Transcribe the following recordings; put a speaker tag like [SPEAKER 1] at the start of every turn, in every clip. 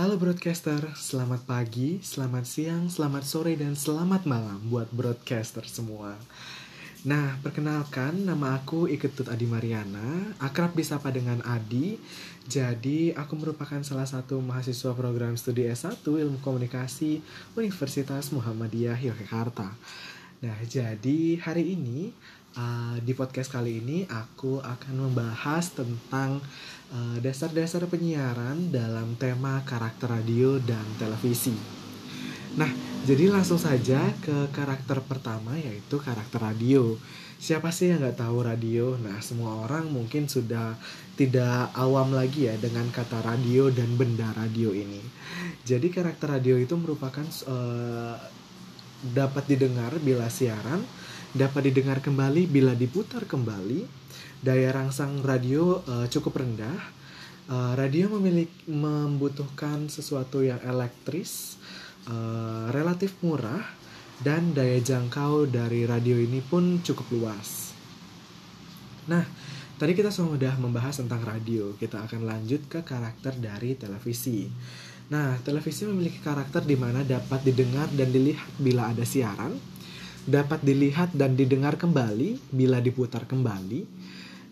[SPEAKER 1] Halo broadcaster, selamat pagi, selamat siang, selamat sore, dan selamat malam buat broadcaster semua. Nah, perkenalkan nama aku Iketut Adi Mariana, akrab disapa dengan Adi. Jadi, aku merupakan salah satu mahasiswa program studi S1 Ilmu Komunikasi Universitas Muhammadiyah Yogyakarta. Nah, jadi hari ini uh, di podcast kali ini aku akan membahas tentang uh, dasar-dasar penyiaran dalam tema karakter radio dan televisi. Nah, jadi langsung saja ke karakter pertama yaitu karakter radio. Siapa sih yang nggak tahu radio? Nah, semua orang mungkin sudah tidak awam lagi ya dengan kata radio dan benda radio ini. Jadi karakter radio itu merupakan uh, dapat didengar bila siaran, dapat didengar kembali bila diputar kembali. Daya rangsang radio uh, cukup rendah. Uh, radio memiliki membutuhkan sesuatu yang elektris, uh, relatif murah, dan daya jangkau dari radio ini pun cukup luas. Nah, tadi kita sudah membahas tentang radio. Kita akan lanjut ke karakter dari televisi. Nah, televisi memiliki karakter di mana dapat didengar dan dilihat bila ada siaran, dapat dilihat dan didengar kembali bila diputar kembali.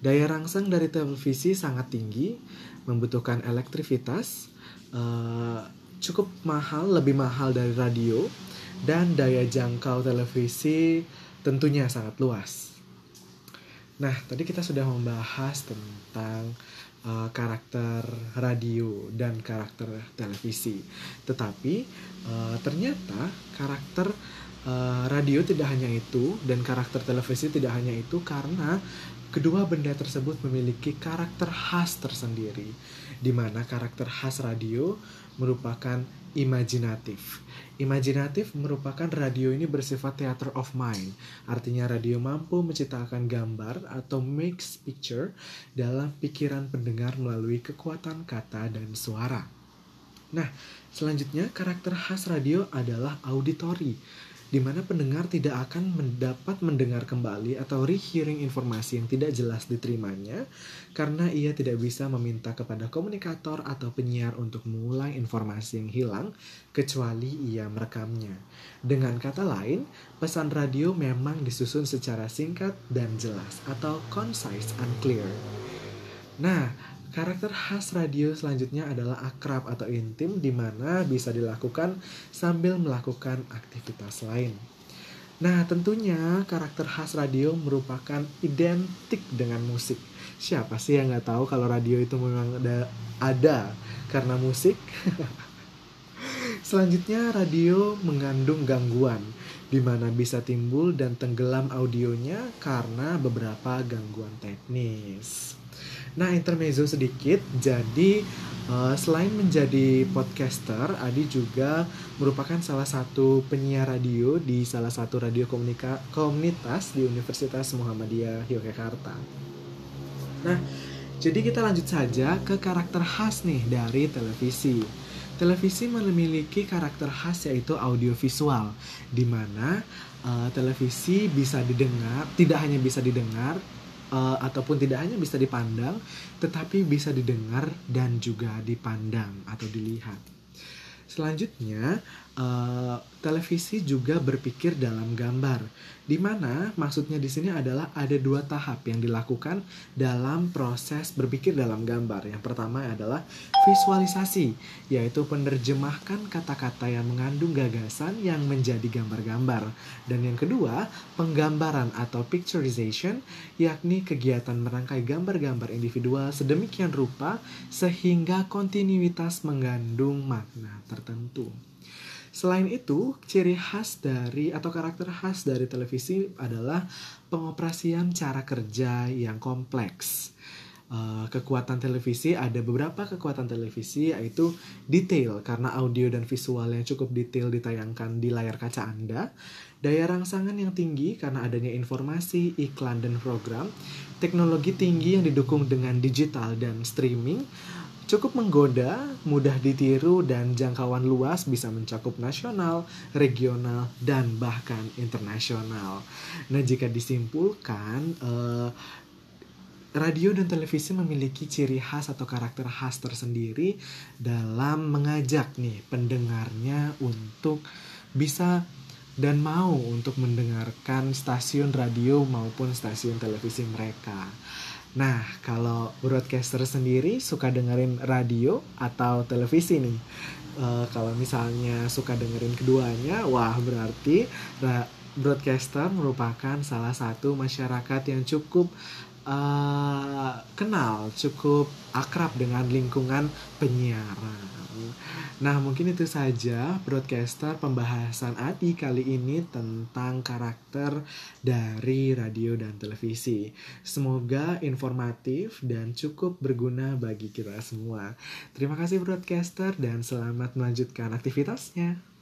[SPEAKER 1] Daya rangsang dari televisi sangat tinggi, membutuhkan elektrivitas, uh, cukup mahal, lebih mahal dari radio, dan daya jangkau televisi tentunya sangat luas. Nah, tadi kita sudah membahas tentang uh, karakter radio dan karakter televisi. Tetapi uh, ternyata karakter uh, radio tidak hanya itu dan karakter televisi tidak hanya itu karena kedua benda tersebut memiliki karakter khas tersendiri. Di mana karakter khas radio merupakan imajinatif. Imajinatif merupakan radio ini bersifat theater of mind. Artinya radio mampu menciptakan gambar atau makes picture dalam pikiran pendengar melalui kekuatan kata dan suara. Nah, selanjutnya karakter khas radio adalah auditory di mana pendengar tidak akan mendapat mendengar kembali atau rehearing informasi yang tidak jelas diterimanya karena ia tidak bisa meminta kepada komunikator atau penyiar untuk mengulang informasi yang hilang kecuali ia merekamnya. Dengan kata lain, pesan radio memang disusun secara singkat dan jelas atau concise and clear. Nah, Karakter khas radio selanjutnya adalah akrab atau intim di mana bisa dilakukan sambil melakukan aktivitas lain. Nah, tentunya karakter khas radio merupakan identik dengan musik. Siapa sih yang nggak tahu kalau radio itu memang ada, ada karena musik? Selanjutnya, radio mengandung gangguan, di mana bisa timbul dan tenggelam audionya karena beberapa gangguan teknis. Nah, intermezzo sedikit. Jadi, uh, selain menjadi podcaster, Adi juga merupakan salah satu penyiar radio di salah satu radio komunika komunitas di Universitas Muhammadiyah Yogyakarta. Nah, jadi kita lanjut saja ke karakter khas nih dari televisi. Televisi memiliki karakter khas yaitu audiovisual, di mana uh, televisi bisa didengar, tidak hanya bisa didengar, uh, ataupun tidak hanya bisa dipandang, tetapi bisa didengar dan juga dipandang atau dilihat. Selanjutnya, uh, televisi juga berpikir dalam gambar, di mana maksudnya di sini adalah ada dua tahap yang dilakukan dalam proses berpikir dalam gambar. Yang pertama adalah visualisasi, yaitu penerjemahkan kata-kata yang mengandung gagasan yang menjadi gambar-gambar. Dan yang kedua, penggambaran atau picturization, yakni kegiatan merangkai gambar-gambar individual sedemikian rupa sehingga kontinuitas mengandung makna tertentu. Selain itu, ciri khas dari atau karakter khas dari televisi adalah pengoperasian cara kerja yang kompleks. Uh, kekuatan televisi ada beberapa kekuatan televisi yaitu detail karena audio dan visual yang cukup detail ditayangkan di layar kaca Anda, daya rangsangan yang tinggi karena adanya informasi, iklan dan program, teknologi tinggi yang didukung dengan digital dan streaming, Cukup menggoda, mudah ditiru, dan jangkauan luas bisa mencakup nasional, regional, dan bahkan internasional. Nah, jika disimpulkan, uh, radio dan televisi memiliki ciri khas atau karakter khas tersendiri dalam mengajak nih pendengarnya untuk bisa dan mau untuk mendengarkan stasiun radio maupun stasiun televisi mereka. Nah, kalau broadcaster sendiri suka dengerin radio atau televisi nih. Uh, kalau misalnya suka dengerin keduanya, wah berarti broadcaster merupakan salah satu masyarakat yang cukup uh, kenal, cukup akrab dengan lingkungan penyiaran. Nah, mungkin itu saja broadcaster pembahasan Adi kali ini tentang karakter dari radio dan televisi. Semoga informatif dan cukup berguna bagi kita semua. Terima kasih broadcaster dan selamat melanjutkan aktivitasnya.